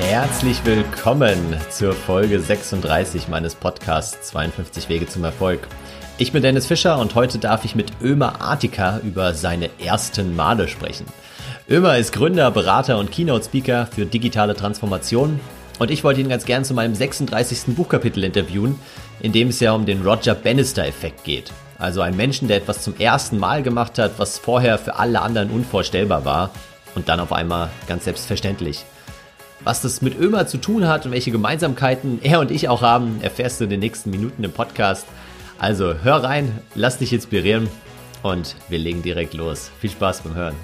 Herzlich willkommen zur Folge 36 meines Podcasts 52 Wege zum Erfolg. Ich bin Dennis Fischer und heute darf ich mit Ömer Artika über seine ersten Male sprechen. Ömer ist Gründer, Berater und Keynote-Speaker für digitale Transformation und ich wollte ihn ganz gern zu meinem 36. Buchkapitel interviewen, in dem es ja um den Roger Bannister-Effekt geht. Also ein Menschen, der etwas zum ersten Mal gemacht hat, was vorher für alle anderen unvorstellbar war und dann auf einmal ganz selbstverständlich. Was das mit Ömer zu tun hat und welche Gemeinsamkeiten er und ich auch haben, erfährst du in den nächsten Minuten im Podcast. Also hör rein, lass dich inspirieren und wir legen direkt los. Viel Spaß beim Hören.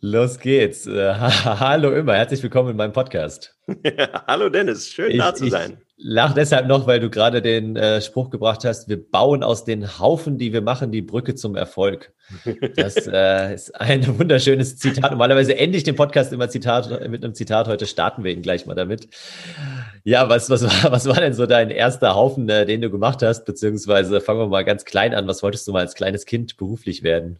Los geht's. Äh, hallo Ömer, herzlich willkommen in meinem Podcast. Ja, hallo Dennis, schön ich, da zu sein. Lach deshalb noch, weil du gerade den äh, Spruch gebracht hast, wir bauen aus den Haufen, die wir machen, die Brücke zum Erfolg. Das äh, ist ein wunderschönes Zitat. Normalerweise ende ich den Podcast immer Zitat, mit einem Zitat. Heute starten wir ihn gleich mal damit. Ja, was, was, war, was war denn so dein erster Haufen, äh, den du gemacht hast? Beziehungsweise fangen wir mal ganz klein an. Was wolltest du mal als kleines Kind beruflich werden?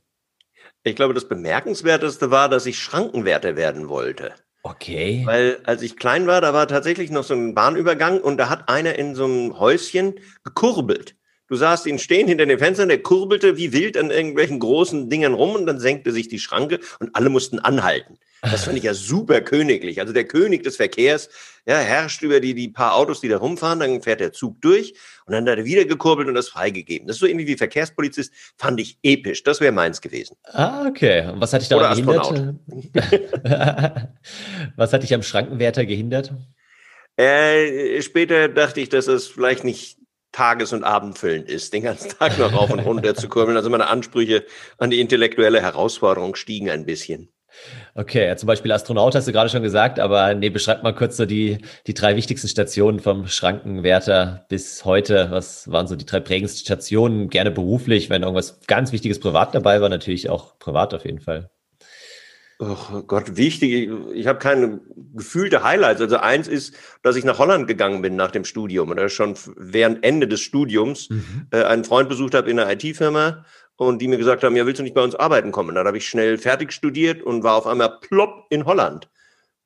Ich glaube, das Bemerkenswerteste war, dass ich Schrankenwärter werden wollte. Okay. Weil als ich klein war, da war tatsächlich noch so ein Bahnübergang und da hat einer in so einem Häuschen gekurbelt. Du sahst ihn stehen hinter den Fenstern, der kurbelte wie wild an irgendwelchen großen Dingen rum und dann senkte sich die Schranke und alle mussten anhalten. Das fand ich ja super königlich. Also der König des Verkehrs, ja, herrscht über die, die paar Autos, die da rumfahren, dann fährt der Zug durch und dann hat er wieder gekurbelt und das freigegeben. Das ist so irgendwie wie Verkehrspolizist, fand ich episch. Das wäre meins gewesen. Ah, okay. Und was hat dich daran gehindert? was hat dich am Schrankenwärter gehindert? Äh, später dachte ich, dass es vielleicht nicht tages- und abendfüllend ist, den ganzen Tag noch rauf und runter zu kurbeln. Also meine Ansprüche an die intellektuelle Herausforderung stiegen ein bisschen. Okay, ja, zum Beispiel Astronaut hast du gerade schon gesagt, aber nee, beschreib mal kurz so die, die drei wichtigsten Stationen vom Schrankenwärter bis heute. Was waren so die drei prägendsten Stationen? Gerne beruflich, wenn irgendwas ganz Wichtiges privat dabei war, natürlich auch privat auf jeden Fall. Oh Gott, wichtig. Ich habe keine gefühlte Highlights. Also eins ist, dass ich nach Holland gegangen bin nach dem Studium oder schon während Ende des Studiums mhm. äh, einen Freund besucht habe in einer IT-Firma und die mir gesagt haben, ja, willst du nicht bei uns arbeiten kommen? Dann habe ich schnell fertig studiert und war auf einmal plopp in Holland.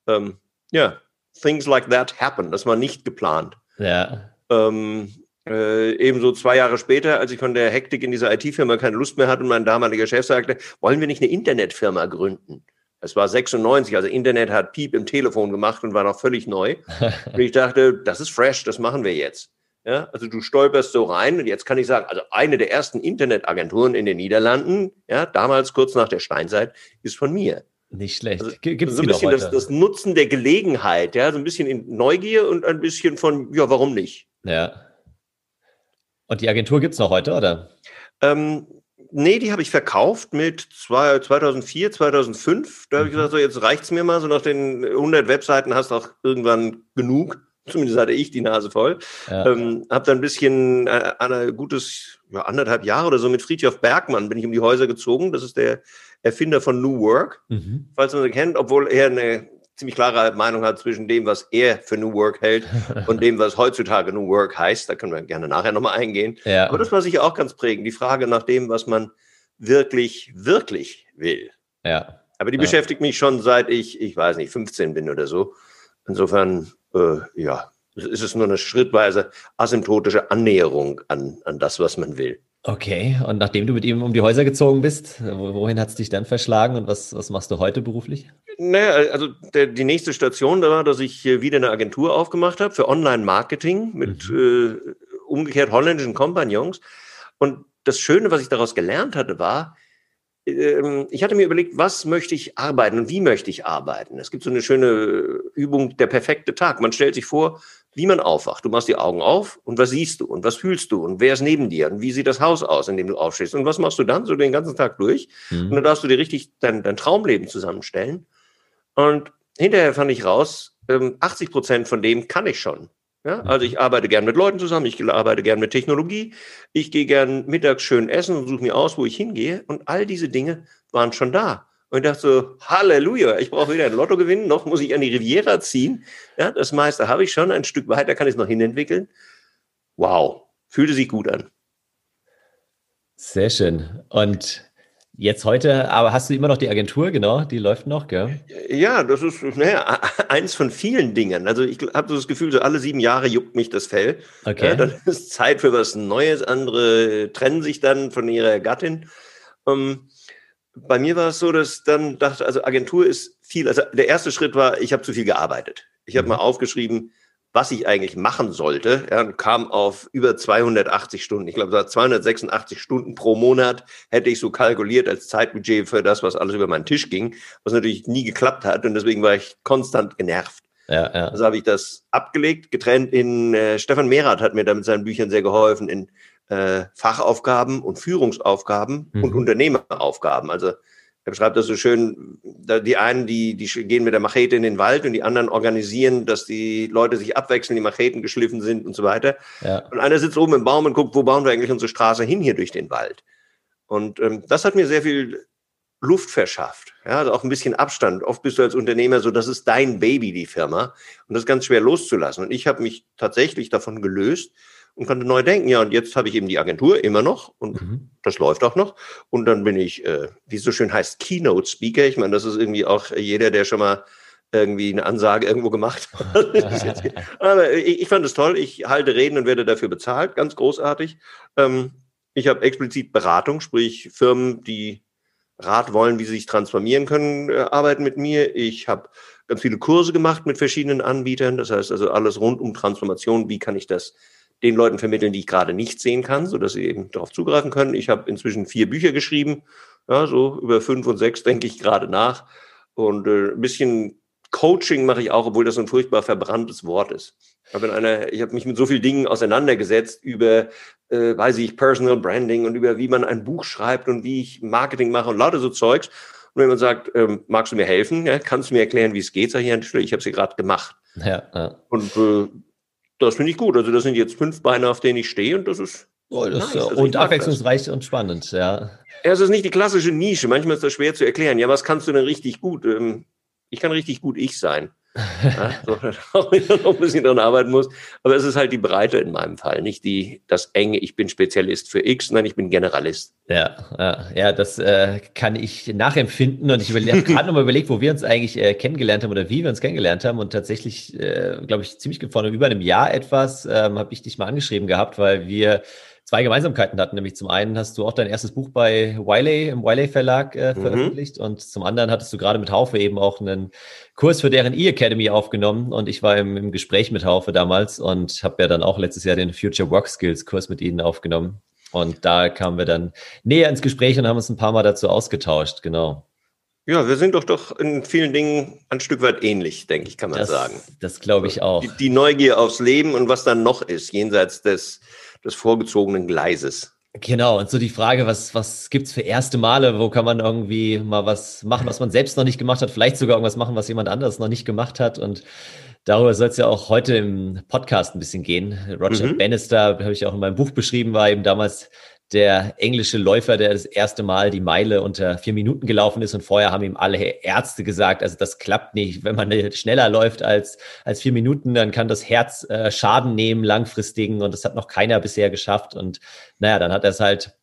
Ähm, ja, things like that happen. Das war nicht geplant. Ja. Ähm, äh, ebenso zwei Jahre später, als ich von der Hektik in dieser IT-Firma keine Lust mehr hatte und mein damaliger Chef sagte, wollen wir nicht eine Internetfirma gründen? Es war 96, also Internet hat Piep im Telefon gemacht und war noch völlig neu. und ich dachte, das ist fresh, das machen wir jetzt. Ja, also du stolperst so rein und jetzt kann ich sagen, also eine der ersten Internetagenturen in den Niederlanden, ja, damals kurz nach der Steinzeit, ist von mir. Nicht schlecht. Also, Gibt's so ein bisschen das, das, Nutzen der Gelegenheit, ja, so ein bisschen in Neugier und ein bisschen von, ja, warum nicht? Ja. Und die Agentur gibt es noch heute, oder? Ähm, nee, die habe ich verkauft mit zwei, 2004, 2005. Da habe ich mhm. gesagt, so jetzt reicht's mir mal. So nach den 100 Webseiten hast du auch irgendwann genug. Zumindest hatte ich die Nase voll. Ja. Ähm, habe dann ein bisschen, äh, ein gutes, ja, anderthalb Jahre oder so mit Friedhof Bergmann bin ich um die Häuser gezogen. Das ist der Erfinder von New Work, mhm. falls man ihn kennt, obwohl er eine ziemlich klare Meinung hat zwischen dem, was er für New Work hält und dem, was heutzutage New Work heißt. Da können wir gerne nachher nochmal eingehen. Ja. Aber das war sicher auch ganz prägend. Die Frage nach dem, was man wirklich, wirklich will. Ja. Aber die ja. beschäftigt mich schon seit ich, ich weiß nicht, 15 bin oder so. Insofern, äh, ja, ist es nur eine schrittweise asymptotische Annäherung an, an das, was man will. Okay, und nachdem du mit ihm um die Häuser gezogen bist, wohin hat es dich dann verschlagen und was, was machst du heute beruflich? Naja, also der, die nächste Station da war, dass ich wieder eine Agentur aufgemacht habe für Online-Marketing mit mhm. äh, umgekehrt holländischen Kompagnons. Und das Schöne, was ich daraus gelernt hatte, war, ähm, ich hatte mir überlegt, was möchte ich arbeiten und wie möchte ich arbeiten. Es gibt so eine schöne Übung, der perfekte Tag. Man stellt sich vor, wie man aufwacht. Du machst die Augen auf und was siehst du und was fühlst du und wer ist neben dir und wie sieht das Haus aus, in dem du aufstehst und was machst du dann so den ganzen Tag durch. Mhm. Und dann darfst du dir richtig dein, dein Traumleben zusammenstellen. Und hinterher fand ich raus, 80 ähm, Prozent von dem kann ich schon. Ja, also ich arbeite gern mit Leuten zusammen, ich arbeite gern mit Technologie, ich gehe gern mittags schön essen und suche mir aus, wo ich hingehe. Und all diese Dinge waren schon da. Und ich dachte so, Halleluja, ich brauche weder ein Lotto gewinnen, noch muss ich an die Riviera ziehen. Ja, das meiste habe ich schon, ein Stück weiter kann ich es noch hinentwickeln. Wow, fühlte sich gut an. Sehr schön. Und Jetzt heute, aber hast du immer noch die Agentur, genau, die läuft noch, gell? Ja, das ist naja, eins von vielen Dingen. Also ich habe so das Gefühl, so alle sieben Jahre juckt mich das Fell. Okay. Ja, dann ist Zeit für was Neues. Andere trennen sich dann von ihrer Gattin. Um, ähm, bei mir war es so, dass dann dachte, also Agentur ist viel. Also der erste Schritt war, ich habe zu viel gearbeitet. Ich habe mhm. mal aufgeschrieben, was ich eigentlich machen sollte, ja, und kam auf über 280 Stunden. Ich glaube, 286 Stunden pro Monat hätte ich so kalkuliert als Zeitbudget für das, was alles über meinen Tisch ging, was natürlich nie geklappt hat und deswegen war ich konstant genervt. Ja, ja. Also habe ich das abgelegt, getrennt in, äh, Stefan Mehrath hat mir da mit seinen Büchern sehr geholfen, in äh, Fachaufgaben und Führungsaufgaben mhm. und Unternehmeraufgaben. Also er beschreibt das so schön, die einen, die, die gehen mit der Machete in den Wald und die anderen organisieren, dass die Leute sich abwechseln, die Macheten geschliffen sind und so weiter. Ja. Und einer sitzt oben im Baum und guckt, wo bauen wir eigentlich unsere Straße hin hier durch den Wald. Und ähm, das hat mir sehr viel Luft verschafft. Ja, also auch ein bisschen Abstand. Oft bist du als Unternehmer so, das ist dein Baby, die Firma. Und das ist ganz schwer loszulassen. Und ich habe mich tatsächlich davon gelöst und konnte neu denken. Ja, und jetzt habe ich eben die Agentur immer noch und mhm. das läuft auch noch. Und dann bin ich, äh, wie es so schön heißt, Keynote Speaker. Ich meine, das ist irgendwie auch jeder, der schon mal irgendwie eine Ansage irgendwo gemacht hat. Aber ich, ich, fand es toll. Ich halte Reden und werde dafür bezahlt. Ganz großartig. Ähm, ich habe explizit Beratung, sprich Firmen, die Rat wollen, wie sie sich transformieren können, äh, arbeiten mit mir. Ich habe ganz viele Kurse gemacht mit verschiedenen Anbietern. Das heißt also alles rund um Transformation. Wie kann ich das den Leuten vermitteln, die ich gerade nicht sehen kann, sodass sie eben darauf zugreifen können. Ich habe inzwischen vier Bücher geschrieben, ja, so über fünf und sechs denke ich gerade nach. Und äh, ein bisschen Coaching mache ich auch, obwohl das ein furchtbar verbranntes Wort ist. Aber einer, ich habe mich mit so vielen Dingen auseinandergesetzt über, äh, weiß ich, Personal Branding und über wie man ein Buch schreibt und wie ich Marketing mache und lauter so Zeugs. Und wenn man sagt, ähm, magst du mir helfen? Ja, kannst du mir erklären, wie es geht? Sag ich, ich habe es ja gerade gemacht. Ja, ja. Und äh, das finde ich gut. Also das sind jetzt fünf Beine, auf denen ich stehe und das ist Oh, das nice. also und abwechslungsreich das. und spannend, ja. Ja, es ist nicht die klassische Nische. Manchmal ist das schwer zu erklären. Ja, was kannst du denn richtig gut? Ähm, ich kann richtig gut ich sein. Ja, so, auch noch ein bisschen dran arbeiten muss. Aber es ist halt die Breite in meinem Fall, nicht die, das enge, ich bin Spezialist für X, nein, ich bin Generalist. Ja, ja, ja das äh, kann ich nachempfinden und ich habe gerade nochmal überlegt, wo wir uns eigentlich äh, kennengelernt haben oder wie wir uns kennengelernt haben und tatsächlich, äh, glaube ich, ziemlich vor über einem Jahr etwas ähm, habe ich dich mal angeschrieben gehabt, weil wir zwei Gemeinsamkeiten hatten. Nämlich zum einen hast du auch dein erstes Buch bei Wiley im Wiley Verlag äh, mhm. veröffentlicht mhm. und zum anderen hattest du gerade mit Haufe eben auch einen Kurs für deren E-Academy aufgenommen und ich war im, im Gespräch mit Haufe damals und habe ja dann auch letztes Jahr den Future Work Skills Kurs mit ihnen aufgenommen. Und da kamen wir dann näher ins Gespräch und haben uns ein paar Mal dazu ausgetauscht, genau. Ja, wir sind doch doch in vielen Dingen ein Stück weit ähnlich, denke ich, kann man das, sagen. Das glaube ich auch. Die, die Neugier aufs Leben und was dann noch ist, jenseits des des vorgezogenen Gleises. Genau, und so die Frage, was, was es für erste Male? Wo kann man irgendwie mal was machen, was man selbst noch nicht gemacht hat? Vielleicht sogar irgendwas machen, was jemand anderes noch nicht gemacht hat. Und darüber soll es ja auch heute im Podcast ein bisschen gehen. Roger mhm. Bannister, habe ich auch in meinem Buch beschrieben, war eben damals der englische Läufer, der das erste Mal die Meile unter vier Minuten gelaufen ist. Und vorher haben ihm alle Ärzte gesagt, also das klappt nicht. Wenn man schneller läuft als, als vier Minuten, dann kann das Herz äh, Schaden nehmen langfristigen. Und das hat noch keiner bisher geschafft. Und naja, dann hat er es halt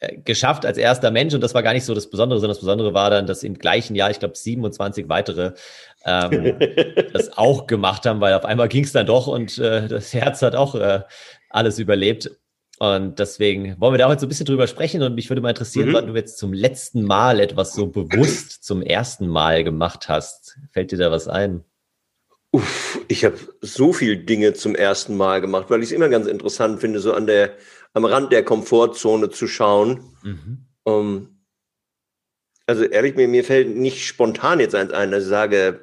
äh, geschafft als erster Mensch. Und das war gar nicht so das Besondere, sondern das Besondere war dann, dass im gleichen Jahr, ich glaube, 27 weitere ähm, das auch gemacht haben, weil auf einmal ging es dann doch. Und äh, das Herz hat auch äh, alles überlebt. Und deswegen wollen wir da heute so ein bisschen drüber sprechen und mich würde mal interessieren, mhm. wann du jetzt zum letzten Mal etwas so bewusst zum ersten Mal gemacht hast. Fällt dir da was ein? Uff, ich habe so viele Dinge zum ersten Mal gemacht, weil ich es immer ganz interessant finde, so an der, am Rand der Komfortzone zu schauen. Mhm. Um, ähm, also ehrlich, mir, mir fällt nicht spontan jetzt eins ein, dass ich sage,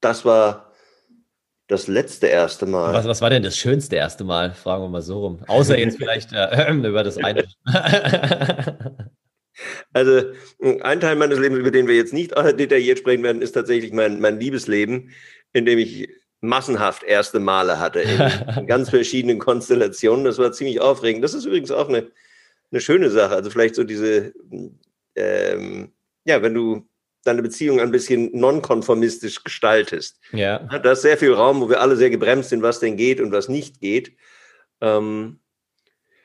das war das letzte erste Mal. Was, was war denn das schönste erste Mal? Fragen wir mal so rum. Außer jetzt vielleicht äh, über das eine. also ein Teil meines Lebens, über den wir jetzt nicht detailliert sprechen werden, ist tatsächlich mein, mein Liebesleben, in dem ich massenhaft erste Male hatte in, ganz verschiedenen Konstellationen. Das war ziemlich aufregend. Das ist übrigens auch eine, eine schöne Sache. Also vielleicht so diese, ähm, ja, wenn du deine Beziehung ein bisschen nonkonformistisch gestaltest. Ja. Da ist sehr viel Raum, wo wir alle sehr gebremst sind, was denn geht und was nicht geht. Ähm,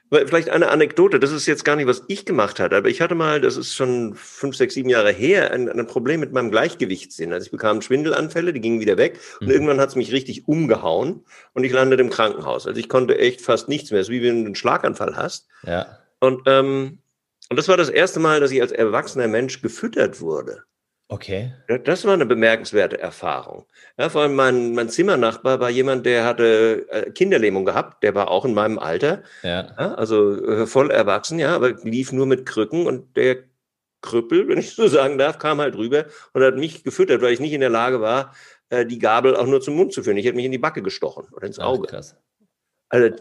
Vielleicht eine Anekdote, das ist jetzt gar nicht, was ich gemacht hatte, aber ich hatte mal, das ist schon fünf, sechs, sieben Jahre her, ein, ein Problem mit meinem Gleichgewichtssinn. Also ich bekam Schwindelanfälle, die gingen wieder weg und mhm. irgendwann hat es mich richtig umgehauen und ich landete im Krankenhaus. Also ich konnte echt fast nichts mehr. Es ist wie wenn du einen Schlaganfall hast. Ja. Und, ähm, und das war das erste Mal, dass ich als erwachsener Mensch gefüttert wurde. Okay. Das war eine bemerkenswerte Erfahrung. Ja, vor allem mein, mein Zimmernachbar war jemand, der hatte äh, Kinderlähmung gehabt, der war auch in meinem Alter. Ja. ja also äh, voll erwachsen, ja, aber lief nur mit Krücken und der Krüppel, wenn ich so sagen darf, kam halt rüber und hat mich gefüttert, weil ich nicht in der Lage war, äh, die Gabel auch nur zum Mund zu führen. Ich hätte mich in die Backe gestochen oder ins Auge. Ach, krass. Also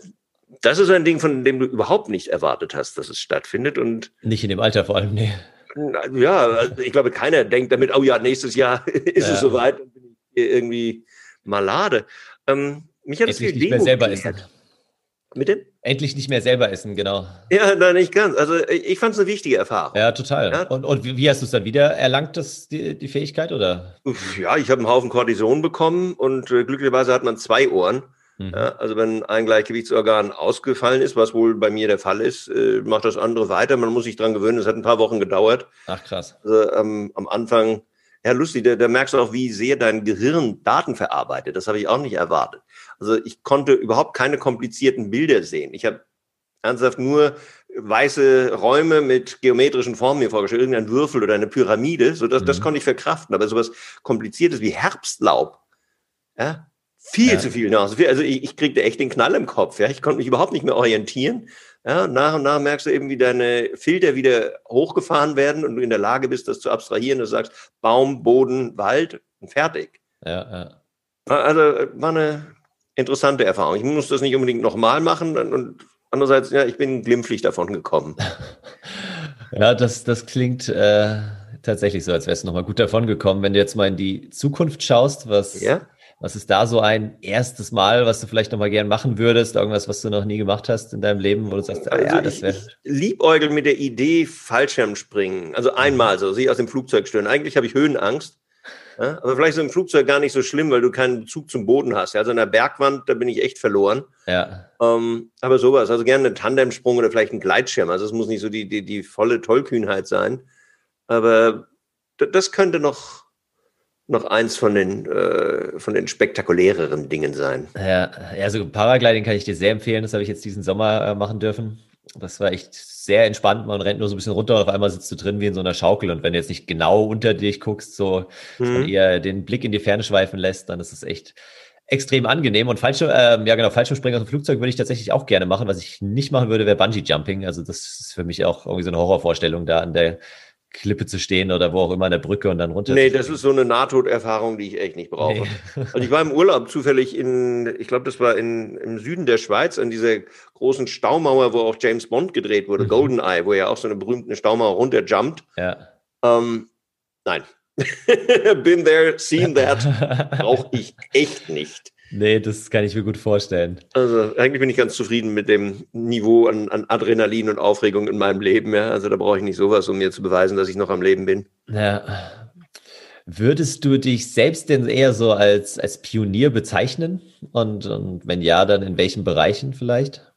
das ist ein Ding, von dem du überhaupt nicht erwartet hast, dass es stattfindet. Und nicht in dem Alter vor allem, nee. Ja, also ich glaube, keiner denkt damit, oh ja, nächstes Jahr ist ja. es soweit, dann bin ich irgendwie malade. Ähm, mich hat Endlich es nicht mehr selber essen. Mit dem? Endlich nicht mehr selber essen, genau. Ja, nein, nicht ganz. Also ich fand es eine wichtige Erfahrung. Ja, total. Ja? Und, und wie hast du es dann wieder erlangt, das, die, die Fähigkeit? Oder? Ja, ich habe einen Haufen Cortison bekommen und äh, glücklicherweise hat man zwei Ohren. Mhm. Ja, also wenn ein Gleichgewichtsorgan ausgefallen ist, was wohl bei mir der Fall ist, äh, macht das andere weiter. Man muss sich dran gewöhnen. Es hat ein paar Wochen gedauert. Ach krass. Also, ähm, am Anfang, ja lustig, da, da merkst du auch, wie sehr dein Gehirn Daten verarbeitet. Das habe ich auch nicht erwartet. Also ich konnte überhaupt keine komplizierten Bilder sehen. Ich habe ernsthaft nur weiße Räume mit geometrischen Formen mir vorgestellt, irgendein Würfel oder eine Pyramide, so dass, mhm. das konnte ich verkraften. Aber sowas Kompliziertes wie Herbstlaub, ja, viel ja. zu viel Nase. Also ich, ich kriegte echt den Knall im Kopf. Ja, ich konnte mich überhaupt nicht mehr orientieren. Ja, nach und nach merkst du eben, wie deine Filter wieder hochgefahren werden und du in der Lage bist, das zu abstrahieren. Du sagst Baum, Boden, Wald und fertig. Ja, ja. Also war eine interessante Erfahrung. Ich muss das nicht unbedingt nochmal machen und andererseits, ja, ich bin glimpflich davon gekommen. ja, das, das klingt äh, tatsächlich so, als wärst du nochmal gut davon gekommen. Wenn du jetzt mal in die Zukunft schaust, was ja? Was ist da so ein erstes Mal, was du vielleicht noch mal gern machen würdest? Irgendwas, was du noch nie gemacht hast in deinem Leben, wo du sagst, ah, ja, das wäre. Liebäugel mit der Idee Fallschirmspringen. Also einmal so, sehe aus dem Flugzeug stören. Eigentlich habe ich Höhenangst. Ja, aber vielleicht ist im Flugzeug gar nicht so schlimm, weil du keinen Bezug zum Boden hast. Ja, also an der Bergwand, da bin ich echt verloren. Ja. Ähm, aber sowas, also gerne einen Tandemsprung oder vielleicht einen Gleitschirm. Also es muss nicht so die, die, die volle Tollkühnheit sein. Aber das könnte noch, noch eins von den, äh, von den spektakuläreren Dingen sein. Ja, also Paragliding kann ich dir sehr empfehlen. Das habe ich jetzt diesen Sommer äh, machen dürfen. Das war echt sehr entspannt. Man rennt nur so ein bisschen runter und auf einmal sitzt du drin wie in so einer Schaukel. Und wenn du jetzt nicht genau unter dich guckst, so mhm. eher den Blick in die Ferne schweifen lässt, dann ist es echt extrem angenehm. Und falsche, äh, ja genau, Fallschirmspringen aus dem Flugzeug würde ich tatsächlich auch gerne machen. Was ich nicht machen würde, wäre Bungee Jumping. Also das ist für mich auch irgendwie so eine Horrorvorstellung da an der Klippe zu stehen oder wo auch immer an der Brücke und dann runter. Nee, das ist so eine Nahtoderfahrung, die ich echt nicht brauche. Nee. also ich war im Urlaub zufällig in, ich glaube, das war in, im Süden der Schweiz, an dieser großen Staumauer, wo auch James Bond gedreht wurde, mhm. Goldeneye, wo er auch so eine berühmte Staumauer runterjumpt. Ja. Ähm, nein. Been there, seen that. Brauche ich echt nicht. Nee, das kann ich mir gut vorstellen. Also eigentlich bin ich ganz zufrieden mit dem Niveau an, an Adrenalin und Aufregung in meinem Leben. Ja? Also da brauche ich nicht sowas, um mir zu beweisen, dass ich noch am Leben bin. Ja. Würdest du dich selbst denn eher so als, als Pionier bezeichnen? Und, und wenn ja, dann in welchen Bereichen vielleicht?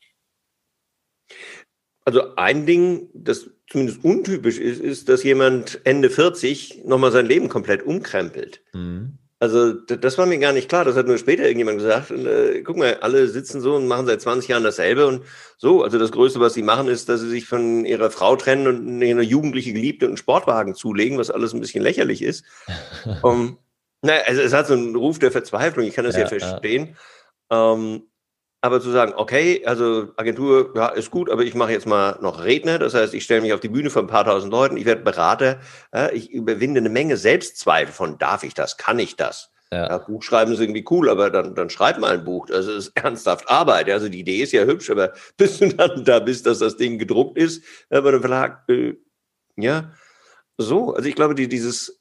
Also ein Ding, das zumindest untypisch ist, ist, dass jemand Ende 40 nochmal sein Leben komplett umkrempelt. Mhm. Also das war mir gar nicht klar. Das hat nur später irgendjemand gesagt. Und, äh, guck mal, alle sitzen so und machen seit 20 Jahren dasselbe und so. Also das Größte, was sie machen, ist, dass sie sich von ihrer Frau trennen und eine jugendliche Geliebte und einen Sportwagen zulegen, was alles ein bisschen lächerlich ist. um, naja, also es hat so einen Ruf der Verzweiflung. Ich kann das ja, ja verstehen. Ja. Ähm, aber zu sagen, okay, also Agentur, ja, ist gut, aber ich mache jetzt mal noch Redner. Das heißt, ich stelle mich auf die Bühne von ein paar tausend Leuten, ich werde Berater, äh, ich überwinde eine Menge Selbstzweifel von, darf ich das, kann ich das? Ja. ja. Buch schreiben ist irgendwie cool, aber dann, dann schreib mal ein Buch. Das ist ernsthaft Arbeit. Also die Idee ist ja hübsch, aber bis du dann da bist, dass das Ding gedruckt ist, äh, bei einem Verlag, äh, ja, so. Also ich glaube, die, dieses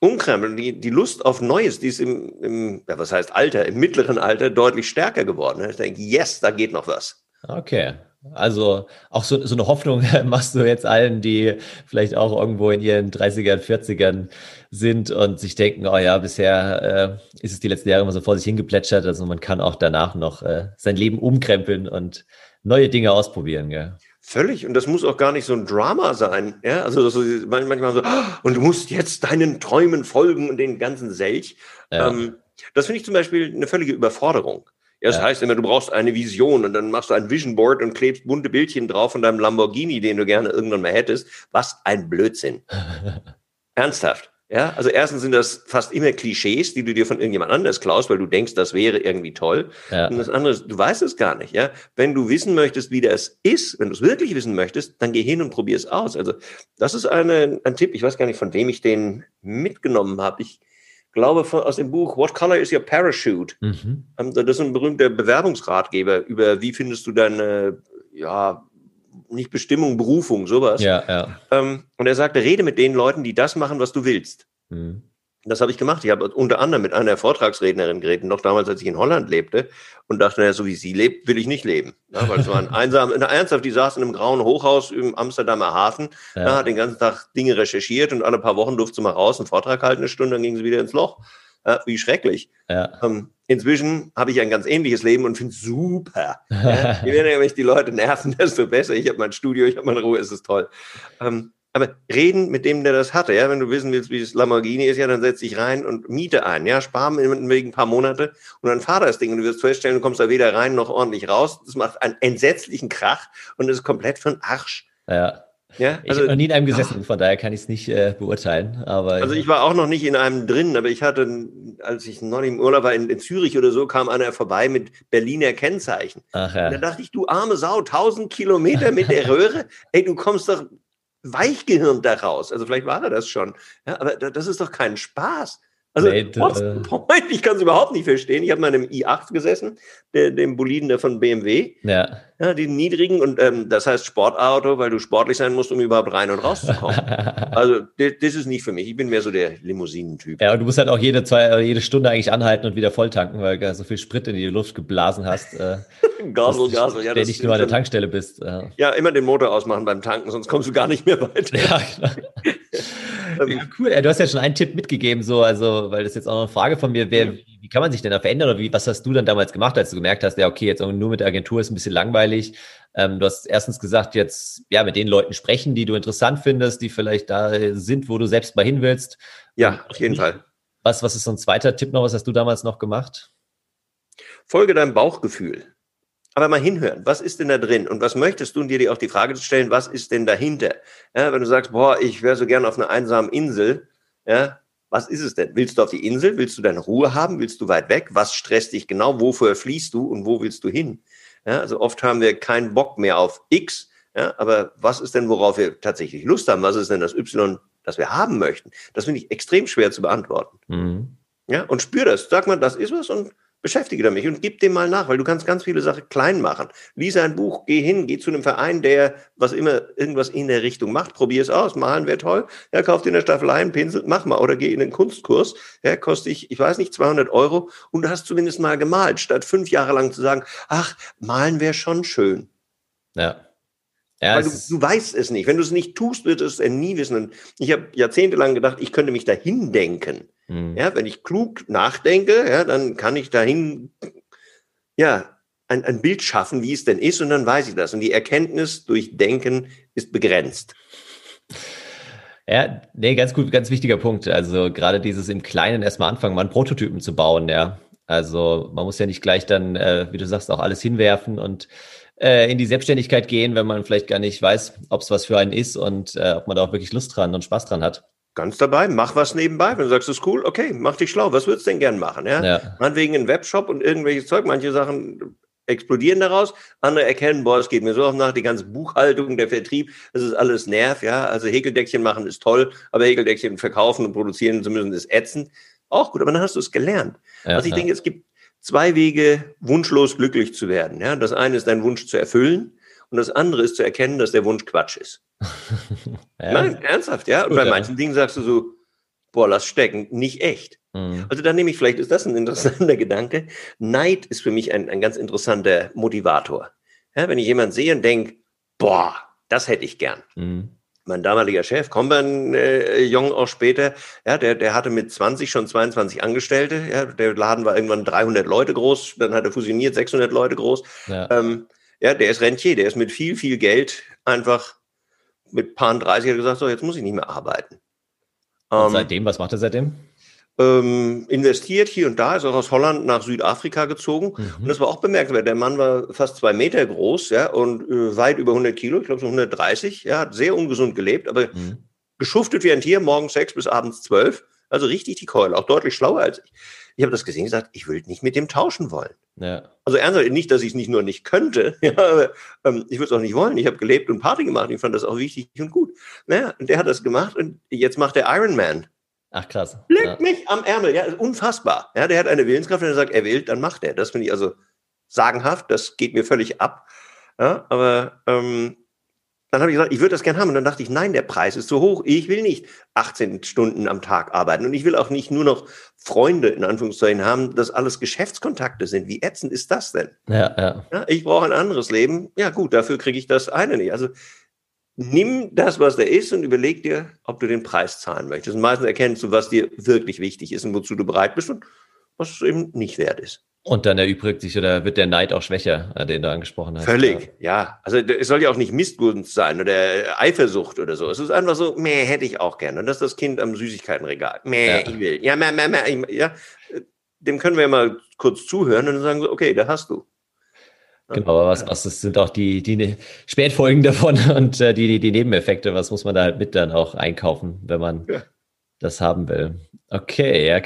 umkrempeln. Die, die Lust auf Neues, die ist im, im ja, was heißt Alter, im mittleren Alter deutlich stärker geworden. Ich denke, yes, da geht noch was. Okay. Also auch so, so eine Hoffnung machst du jetzt allen, die vielleicht auch irgendwo in ihren 30ern, 40ern sind und sich denken, oh ja, bisher äh, ist es die letzten Jahre immer so vor sich hingeplätschert. Also man kann auch danach noch äh, sein Leben umkrempeln und neue Dinge ausprobieren, gell? Völlig. Und das muss auch gar nicht so ein Drama sein. Ja, also so, manchmal so, und du musst jetzt deinen Träumen folgen und den ganzen Selch. Ja. Ähm, das finde ich zum Beispiel eine völlige Überforderung. Ja, das ja. heißt immer, du brauchst eine Vision und dann machst du ein Vision Board und klebst bunte Bildchen drauf von deinem Lamborghini, den du gerne irgendwann mal hättest. Was ein Blödsinn. Ernsthaft. Ja, also erstens sind das fast immer Klischees, die du dir von irgendjemand anders klaust, weil du denkst, das wäre irgendwie toll. Ja. Und das andere ist, du weißt es gar nicht. Ja, wenn du wissen möchtest, wie das ist, wenn du es wirklich wissen möchtest, dann geh hin und probier es aus. Also das ist eine, ein Tipp. Ich weiß gar nicht, von wem ich den mitgenommen habe. Ich glaube von, aus dem Buch What Color is Your Parachute? Mhm. Ähm, das ist ein berühmter Bewerbungsratgeber über wie findest du deine ja nicht Bestimmung, Berufung, sowas. Ja, ja. Ähm, und er sagte, rede mit den Leuten, die das machen, was du willst. Mhm. Das habe ich gemacht. Ich habe unter anderem mit einer Vortragsrednerin geredet, noch damals, als ich in Holland lebte, und dachte, naja, so wie sie lebt, will ich nicht leben. Ja, weil es war ein einsam, ernsthaft, die saß in einem grauen Hochhaus im Amsterdamer Hafen, ja. ja, hat den ganzen Tag Dinge recherchiert und alle paar Wochen durfte sie mal raus, einen Vortrag halten, eine Stunde, dann ging sie wieder ins Loch. Ja, wie schrecklich. Ja. Ähm, inzwischen habe ich ein ganz ähnliches Leben und finde es super. Ja, je weniger mich die Leute nerven, desto besser. Ich habe mein Studio, ich habe meine Ruhe, es ist toll. Ähm, aber reden mit dem, der das hatte, ja, wenn du wissen willst, wie das Lamborghini ist, ja, dann setz dich rein und miete ein, ja, spar wegen ein paar Monate und dann fahr das Ding und du wirst feststellen, du kommst da weder rein noch ordentlich raus. Das macht einen entsetzlichen Krach und es ist komplett den Arsch. Ja. Ja, also, ich habe noch nie in einem gesessen, von daher kann ich es nicht äh, beurteilen. Aber also ich war auch noch nicht in einem drin, aber ich hatte, als ich noch nicht im Urlaub war in, in Zürich oder so, kam einer vorbei mit Berliner Kennzeichen. Ach ja. Und da dachte ich, du arme Sau, 1000 Kilometer mit der Röhre, ey, du kommst doch weichgehirnt da raus. Also vielleicht war er das schon. Ja, aber das ist doch kein Spaß. Also, nee, äh, ich kann es überhaupt nicht verstehen. Ich habe mal in einem i8 gesessen, der, dem Boliden von BMW. Ja. Ja, die niedrigen und ähm, das heißt Sportauto, weil du sportlich sein musst, um überhaupt rein und raus zu kommen. also, das, ist nicht für mich. Ich bin mehr so der Limousinentyp. Ja, und du musst halt auch jede, zwei, jede Stunde eigentlich anhalten und wieder volltanken, weil du so viel Sprit in die Luft geblasen hast. Äh, Gasel, Gasel, ja. Wenn nicht nur an der Tankstelle bist. Ja. ja, immer den Motor ausmachen beim Tanken, sonst kommst du gar nicht mehr weiter. Ja, klar. Ähm, ja, cool. Du hast ja schon einen Tipp mitgegeben, so, also, weil das jetzt auch noch eine Frage von mir, wer, wie, wie kann man sich denn da verändern oder wie, was hast du dann damals gemacht, als du gemerkt hast, ja, okay, jetzt nur mit der Agentur ist ein bisschen langweilig. Ähm, du hast erstens gesagt, jetzt, ja, mit den Leuten sprechen, die du interessant findest, die vielleicht da sind, wo du selbst mal hin willst. Ja, auf jeden Fall. Was, was ist so ein zweiter Tipp noch? Was hast du damals noch gemacht? Folge deinem Bauchgefühl aber mal hinhören, was ist denn da drin und was möchtest du und dir auch die Frage zu stellen, was ist denn dahinter? Ja, wenn du sagst, boah, ich wäre so gern auf einer einsamen Insel, ja, was ist es denn? Willst du auf die Insel? Willst du deine Ruhe haben? Willst du weit weg? Was stresst dich genau? Wofür fließt du und wo willst du hin? Ja, also oft haben wir keinen Bock mehr auf X, ja, aber was ist denn, worauf wir tatsächlich Lust haben? Was ist denn das Y, das wir haben möchten? Das finde ich extrem schwer zu beantworten. Mhm. Ja, und spür das. Sag mal, das ist was und beschäftige damit und gib dem mal nach, weil du kannst ganz viele Sachen klein machen. Lies ein Buch, geh hin, geh zu einem Verein, der was immer irgendwas in der Richtung macht, probier es aus, malen wäre toll, ja, kauf dir eine Staffelei, einen Pinsel, mach mal oder geh in den Kunstkurs, ja, kostet ich, ich weiß nicht, 200 Euro und du hast zumindest mal gemalt, statt fünf Jahre lang zu sagen, ach, malen wäre schon schön. Ja. Ja, Weil du, du weißt es nicht. Wenn du es nicht tust, wird es nie wissen. Und ich habe jahrzehntelang gedacht, ich könnte mich dahin denken. Mhm. Ja, wenn ich klug nachdenke, ja, dann kann ich dahin, ja, ein, ein Bild schaffen, wie es denn ist, und dann weiß ich das. Und die Erkenntnis durch Denken ist begrenzt. Ja, nee, ganz gut, ganz wichtiger Punkt. Also gerade dieses im Kleinen erstmal anfangen, mal einen Prototypen zu bauen, ja. Also man muss ja nicht gleich dann, äh, wie du sagst, auch alles hinwerfen und äh, in die Selbstständigkeit gehen, wenn man vielleicht gar nicht weiß, ob es was für einen ist und äh, ob man da auch wirklich Lust dran und Spaß dran hat. Ganz dabei, mach was nebenbei. Wenn du sagst, das ist cool, okay, mach dich schlau. Was würdest du denn gern machen? Ja? ja. Meinetwegen einen Webshop und irgendwelches Zeug. Manche Sachen explodieren daraus. Andere erkennen, boah, es geht mir so auf nach, die ganze Buchhaltung, der Vertrieb, das ist alles Nerv, ja. Also Häkeldeckchen machen ist toll, aber Häkeldeckchen verkaufen und produzieren zu müssen ist ätzend. Auch gut, aber dann hast du es gelernt. Ja, also ich ja. denke, es gibt zwei Wege, wunschlos glücklich zu werden. Ja? Das eine ist dein Wunsch zu erfüllen und das andere ist zu erkennen, dass der Wunsch Quatsch ist. ja. Nein, ernsthaft, ja. Und Gut, bei manchen Dingen sagst du so, boah, lass stecken, nicht echt. Mhm. Also dann nehme ich, vielleicht ist das ein interessanter Gedanke. Neid ist für mich ein, ein ganz interessanter Motivator. Ja, wenn ich jemanden sehe und denke, boah, das hätte ich gern. Mhm. Mein damaliger Chef, Comban äh, Jung auch später, ja, der, der hatte mit 20 schon 22 Angestellte. Ja, der Laden war irgendwann 300 Leute groß, dann hat er fusioniert, 600 Leute groß. Ja. Ähm, Ja, der ist Rentier, der ist mit viel, viel Geld einfach mit paar 30 gesagt, so, jetzt muss ich nicht mehr arbeiten. Und ähm, seitdem, was macht er seitdem? Ähm, investiert hier und da, ist auch aus Holland nach Südafrika gezogen. Mhm. Und das war auch bemerkenswert. Der Mann war fast zwei Meter groß, ja, und äh, weit über 100 Kilo, ich glaube so 130, ja, hat sehr ungesund gelebt, aber mhm. geschuftet wie ein Tier, morgens sechs bis abends zwölf. Also richtig die Keule, auch deutlich schlauer als ich. Ich habe das gesehen und gesagt, ich will nicht mit dem tauschen wollen. Ja. Also ernsthaft, nicht, dass ich es nicht nur nicht könnte, ja, aber ähm, ich würde es auch nicht wollen. Ich habe gelebt und Party gemacht. Ich fand das auch wichtig und gut. Naja, und der hat das gemacht und jetzt macht der Ironman. Ach krass. Leck ja. mich am Ärmel. Ja, unfassbar. Ja, der hat eine Willenskraft, wenn er sagt, er will, dann macht er. Das finde ich also sagenhaft. Das geht mir völlig ab. Ja, aber ähm, dann habe ich gesagt, ich würde das gerne haben. Und dann dachte ich, nein, der Preis ist zu hoch. Ich will nicht 18 Stunden am Tag arbeiten. Und ich will auch nicht nur noch Freunde in Anführungszeichen haben, dass alles Geschäftskontakte sind. Wie ätzend ist das denn? Ja, ja. ja ich brauche ein anderes Leben. Ja, gut, dafür kriege ich das eine nicht. Also nimm das, was da ist und überleg dir, ob du den Preis zahlen möchtest. Und meistens erkennst du, was dir wirklich wichtig ist und wozu du bereit bist und was es eben nicht wert ist. Und dann erübrigt sich oder wird der Neid auch schwächer, äh, den du angesprochen hast. Völlig, ja. Also es soll ja auch nicht Missgunst sein oder Eifersucht oder so. Es ist einfach so, meh, hätte ich auch gerne. Und das ist das Kind am Süßigkeitenregal. Meh, ja. ich will. Ja, meh, meh, meh, ja. Dem können wir ja mal kurz zuhören und dann sagen so, okay, da hast du. Genau, aber was, was das sind auch die, die Spätfolgen davon und äh, die, die Nebeneffekte, was muss man da halt mit dann auch einkaufen, wenn man ja das haben will. Okay, ja,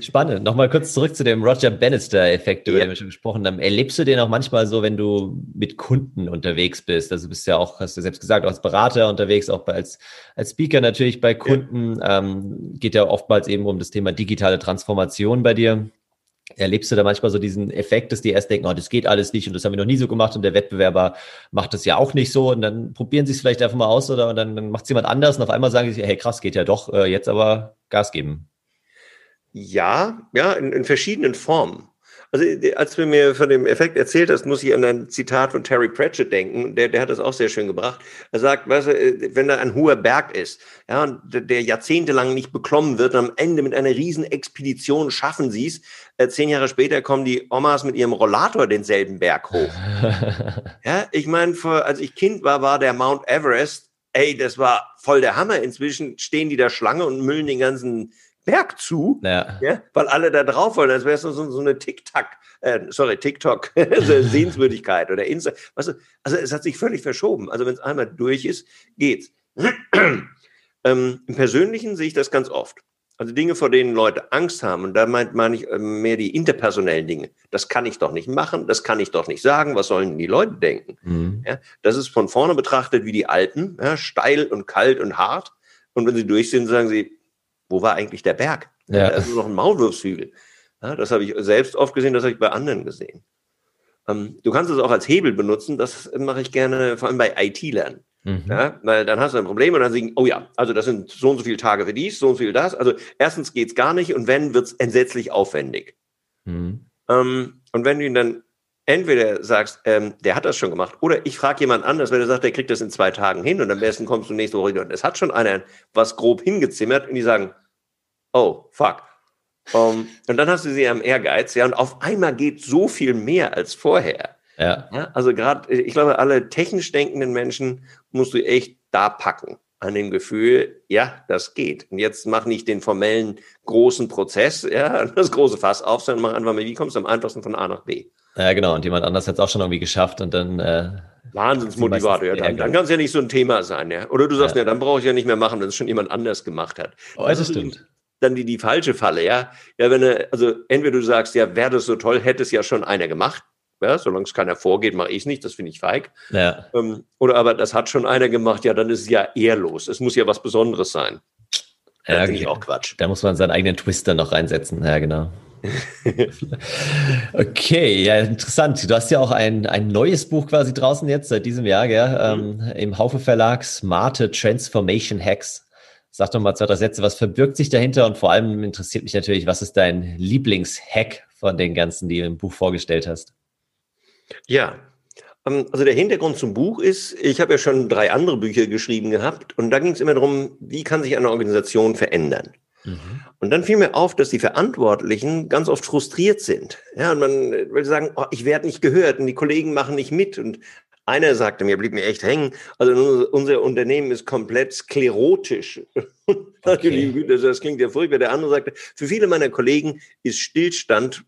spannend. Nochmal kurz zurück zu dem Roger Bannister-Effekt, über ja. den wir schon gesprochen haben. Erlebst du den auch manchmal so, wenn du mit Kunden unterwegs bist? Also bist ja auch, hast du selbst gesagt, als Berater unterwegs, auch als, als Speaker natürlich bei Kunden. Ja. Ähm, geht ja oftmals eben um das Thema digitale Transformation bei dir. Erlebst du da manchmal so diesen Effekt, dass die erst denken, oh, das geht alles nicht und das haben wir noch nie so gemacht und der Wettbewerber macht das ja auch nicht so und dann probieren sie es vielleicht einfach mal aus oder und dann, dann macht es jemand anders und auf einmal sagen sie, hey krass, geht ja doch, äh, jetzt aber Gas geben. Ja, ja, in, in verschiedenen Formen. Also als du mir von dem Effekt erzählt hast, muss ich an ein Zitat von Terry Pratchett denken. Der, der hat das auch sehr schön gebracht. Er sagt, weißt du, äh, wenn da ein hoher Berg ist, ja, und der jahrzehntelang nicht beklommen wird, und am Ende mit einer riesen Expedition schaffen sie es. Äh, zehn Jahre später kommen die Omas mit ihrem Rollator denselben Berg hoch. ja, ich meine, als ich Kind war, war der Mount Everest, ey, das war voll der Hammer. Inzwischen stehen die da Schlange und müllen den ganzen Berg zu, ja. ja. weil alle da drauf wollen, als wäre es so, so eine TikTok, äh, sorry, TikTok Sehenswürdigkeit oder Insta. Weißt du, also es hat sich völlig verschoben. Also wenn es einmal durch ist, geht's. ähm, Im Persönlichen sehe ich das ganz oft. Also Dinge, vor denen Leute Angst haben, und da meine mein ich ähm, mehr die interpersonellen Dinge. Das kann ich doch nicht machen, das kann ich doch nicht sagen, was sollen die Leute denken? Mhm. Ja, das ist von vorne betrachtet wie die Alpen, ja, steil und kalt und hart. Und wenn sie durch sind, sagen sie, wo war eigentlich der Berg? Ja. Da ist nur noch ein Maulwurfshügel. Ja, das habe ich selbst oft gesehen, das habe ich bei anderen gesehen. Ähm, du kannst es auch als Hebel benutzen, das mache ich gerne, vor allem bei IT-Lernen. Mhm. Ja, weil dann hast du ein Problem und dann sagen, oh ja, also das sind so und so viele Tage für dies, so und so viel das. Also erstens geht es gar nicht und wenn, wird es entsetzlich aufwendig. Mhm. Ähm, und wenn du ihn dann entweder sagst, ähm, der hat das schon gemacht, oder ich frage jemand anders, wenn er sagt, der kriegt das in zwei Tagen hin und am besten kommst du nächste Woche wieder und es hat schon einer was grob hingezimmert und die sagen, oh, fuck. Um, und dann hast du sie am Ehrgeiz, ja, und auf einmal geht so viel mehr als vorher. Ja. ja also gerade, ich glaube, alle technisch denkenden Menschen musst du echt da packen an dem Gefühl, ja, das geht. Und jetzt mach nicht den formellen großen Prozess, ja, das große Fass auf, sondern mach einfach mal, wie kommst du am einfachsten von A nach B? Ja, genau. Und jemand anders hat es auch schon irgendwie geschafft und dann. Äh, Wahnsinnsmotivator, ja. Dann, dann kann es ja nicht so ein Thema sein, ja. Oder du sagst, ja, ja dann brauche ich ja nicht mehr machen, wenn es schon jemand anders gemacht hat. Oh, das, das stimmt. Dann die, die falsche Falle, ja. Ja, wenn er, also entweder du sagst, ja, wäre das so toll, hätte es ja schon einer gemacht. Ja, solange es keiner vorgeht, mache ich es nicht, das finde ich feig. Ja. Ähm, oder aber das hat schon einer gemacht, ja, dann ist es ja ehrlos. Es muss ja was Besonderes sein. Ja, finde okay. ich auch Quatsch. Da muss man seinen eigenen Twister noch reinsetzen. Ja, genau. okay, ja, interessant. Du hast ja auch ein, ein neues Buch quasi draußen jetzt seit diesem Jahr, gell? Mhm. Ähm, im Haufe Verlag, Smarte Transformation Hacks. Sag doch mal zwei, drei Sätze, was verbirgt sich dahinter und vor allem interessiert mich natürlich, was ist dein Lieblingshack von den ganzen, die du im Buch vorgestellt hast? Ja, ähm, also der Hintergrund zum Buch ist, ich habe ja schon drei andere Bücher geschrieben gehabt und da ging es immer darum, wie kann sich eine Organisation verändern. Mhm. Und dann fiel mir auf, dass die Verantwortlichen ganz oft frustriert sind. Ja, und man will sagen, oh, ich werde nicht gehört und die Kollegen machen nicht mit. Und einer sagte mir, blieb mir echt hängen, also unser Unternehmen ist komplett sklerotisch. Okay. das klingt ja furchtbar. Der andere sagte, für viele meiner Kollegen ist Stillstand,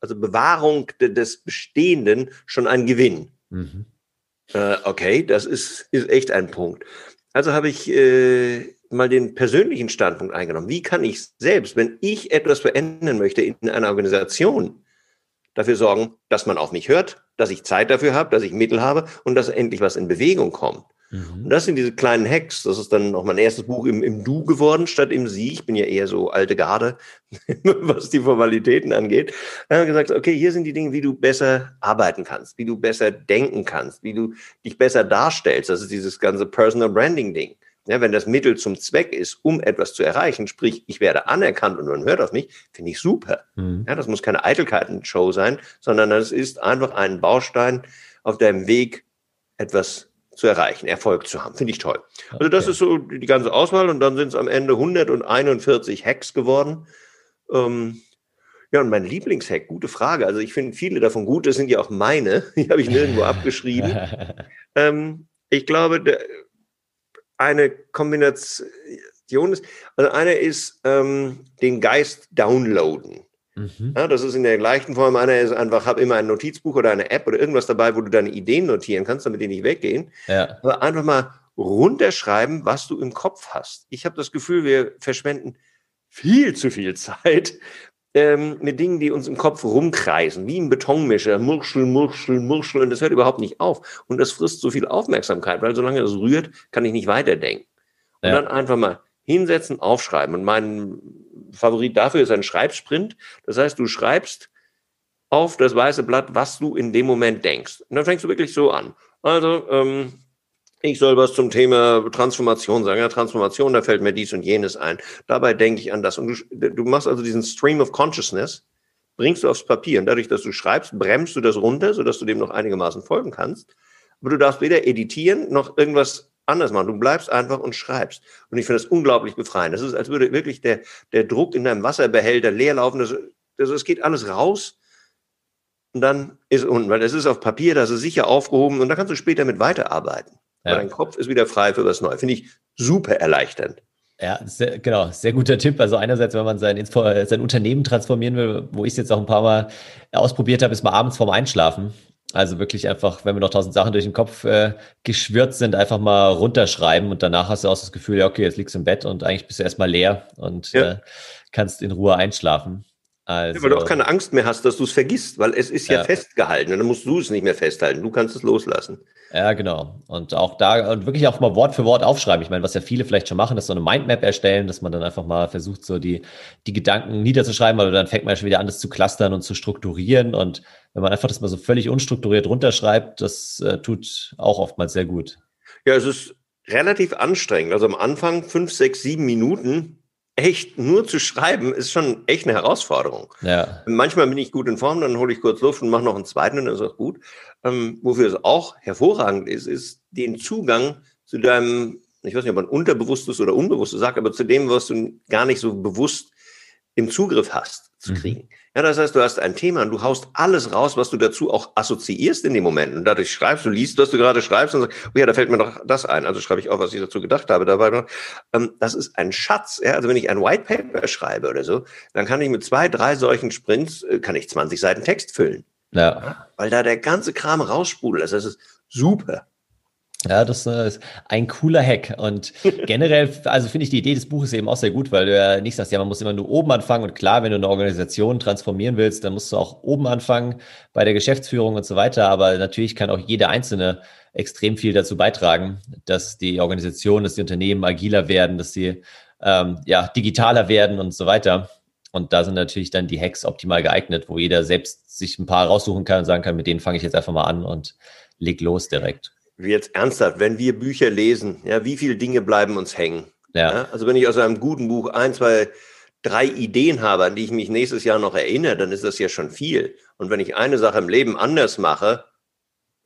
also Bewahrung des Bestehenden, schon ein Gewinn. Mhm. Äh, okay, das ist, ist echt ein Punkt. Also habe ich äh, mal den persönlichen Standpunkt eingenommen. Wie kann ich selbst, wenn ich etwas verändern möchte in einer Organisation, dafür sorgen, dass man auf mich hört, dass ich Zeit dafür habe, dass ich Mittel habe und dass endlich was in Bewegung kommt. Mhm. Und das sind diese kleinen Hacks. Das ist dann noch mein erstes Buch im, im Du geworden statt im Sie. Ich bin ja eher so alte Garde, was die Formalitäten angeht. Dann haben wir gesagt, okay, hier sind die Dinge, wie du besser arbeiten kannst, wie du besser denken kannst, wie du dich besser darstellst. Das ist dieses ganze Personal Branding Ding. Ja, wenn das Mittel zum Zweck ist, um etwas zu erreichen, sprich, ich werde anerkannt und man hört auf mich, finde ich super. Mhm. Ja, das muss keine Eitelkeiten-Show sein, sondern das ist einfach ein Baustein auf deinem Weg, etwas zu erreichen, Erfolg zu haben. Finde ich toll. Also das okay. ist so die ganze Auswahl und dann sind es am Ende 141 Hacks geworden. Ähm, ja, und mein Lieblingshack, gute Frage. Also ich finde viele davon gut, das sind ja auch meine, die habe ich nirgendwo abgeschrieben. ähm, ich glaube, der, eine Kombination ist, also eine ist ähm, den Geist downloaden. Mhm. Ja, das ist in der gleichen Form. Einer ist einfach, hab immer ein Notizbuch oder eine App oder irgendwas dabei, wo du deine Ideen notieren kannst, damit die nicht weggehen. Ja. Aber einfach mal runterschreiben, was du im Kopf hast. Ich habe das Gefühl, wir verschwenden viel zu viel Zeit ähm, mit Dingen, die uns im Kopf rumkreisen, wie ein Betonmischer, Murschel, Murschel, Murschel, und das hört überhaupt nicht auf. Und das frisst so viel Aufmerksamkeit, weil solange das rührt, kann ich nicht weiterdenken. Und ja. dann einfach mal hinsetzen, aufschreiben. Und mein Favorit dafür ist ein Schreibsprint. Das heißt, du schreibst auf das weiße Blatt, was du in dem Moment denkst. Und dann fängst du wirklich so an. Also, ähm, ich soll was zum Thema Transformation sagen. Ja, Transformation, da fällt mir dies und jenes ein. Dabei denke ich an das. Und du, du machst also diesen Stream of Consciousness, bringst du aufs Papier. Und dadurch, dass du schreibst, bremst du das runter, sodass du dem noch einigermaßen folgen kannst. Aber du darfst weder editieren noch irgendwas anders machen. Du bleibst einfach und schreibst. Und ich finde das unglaublich befreiend. Das ist, als würde wirklich der, der Druck in deinem Wasserbehälter leer laufen. Das, das, das geht alles raus. Und dann ist unten, weil es ist auf Papier, das ist sicher aufgehoben und da kannst du später mit weiterarbeiten. Ja. dein Kopf ist wieder frei für was Neues. Finde ich super erleichternd. Ja, sehr, genau, sehr guter Tipp. Also einerseits, wenn man sein, sein Unternehmen transformieren will, wo ich es jetzt auch ein paar Mal ausprobiert habe, ist mal abends vorm Einschlafen. Also wirklich einfach, wenn mir noch tausend Sachen durch den Kopf äh, geschwirrt sind, einfach mal runterschreiben und danach hast du auch das Gefühl, ja, okay, jetzt liegst du im Bett und eigentlich bist du erstmal leer und ja. äh, kannst in Ruhe einschlafen. Also, weil du auch keine Angst mehr hast, dass du es vergisst, weil es ist ja, ja, festgehalten und dann musst du es nicht mehr festhalten. Du kannst es loslassen. Ja, genau. Und auch da und wirklich auch mal Wort für Wort aufschreiben. Ich meine, was ja viele vielleicht schon machen, ist so eine Mindmap erstellen, dass man dann einfach mal versucht, so die, die Gedanken niederzuschreiben, weil dann fängt man schon wieder an, das zu clustern und zu strukturieren. Und wenn man einfach das mal so völlig unstrukturiert runterschreibt, das äh, tut auch oftmals sehr gut. Ja, es ist relativ anstrengend. Also am Anfang fünf, sechs, sieben Minuten echt nur zu schreiben, ist schon echt eine Herausforderung. Ja. Manchmal bin ich gut in Form, dann hole ich kurz Luft und mache noch einen zweiten und dann ist auch gut. Ähm, wofür es auch hervorragend ist, ist den Zugang zu deinem, ich weiß nicht, ob man unterbewusstes oder unbewusstes sagt, aber zu dem, was du gar nicht so bewusst im Zugriff hast, zu mhm. kriegen. Mhm. Ja, das heißt, du hast ein Thema und du haust alles raus, was du dazu auch assoziierst in dem Moment. Und dadurch schreibst, du liest, was du gerade schreibst und sagst, oh ja, da fällt mir doch das ein. Also schreibe ich auch, was ich dazu gedacht habe dabei. Ähm, das ist ein Schatz. Ja? Also wenn ich ein White Paper schreibe oder so, dann kann ich mit zwei, drei solchen Sprints, äh, kann ich 20 Seiten Text füllen. Ja. Weil da der ganze Kram raussprudelt. Das ist super. Ja, das äh, ist ein cooler Hack. Und generell, also finde ich die Idee des Buches eben auch sehr gut, weil du ja nicht sagst, ja, man muss immer nur oben anfangen. Und klar, wenn du eine Organisation transformieren willst, dann musst du auch oben anfangen bei der Geschäftsführung und so weiter. Aber natürlich kann auch jeder Einzelne extrem viel dazu beitragen, dass die Organisation, dass die Unternehmen agiler werden, dass sie ähm, ja, digitaler werden und so weiter. Und da sind natürlich dann die Hacks optimal geeignet, wo jeder selbst sich ein paar raussuchen kann und sagen kann, mit denen fange ich jetzt einfach mal an und leg los direkt jetzt ernsthaft, wenn wir Bücher lesen, ja, wie viele Dinge bleiben uns hängen? Ja. ja. Also wenn ich aus einem guten Buch ein, zwei, drei Ideen habe, an die ich mich nächstes Jahr noch erinnere, dann ist das ja schon viel. Und wenn ich eine Sache im Leben anders mache,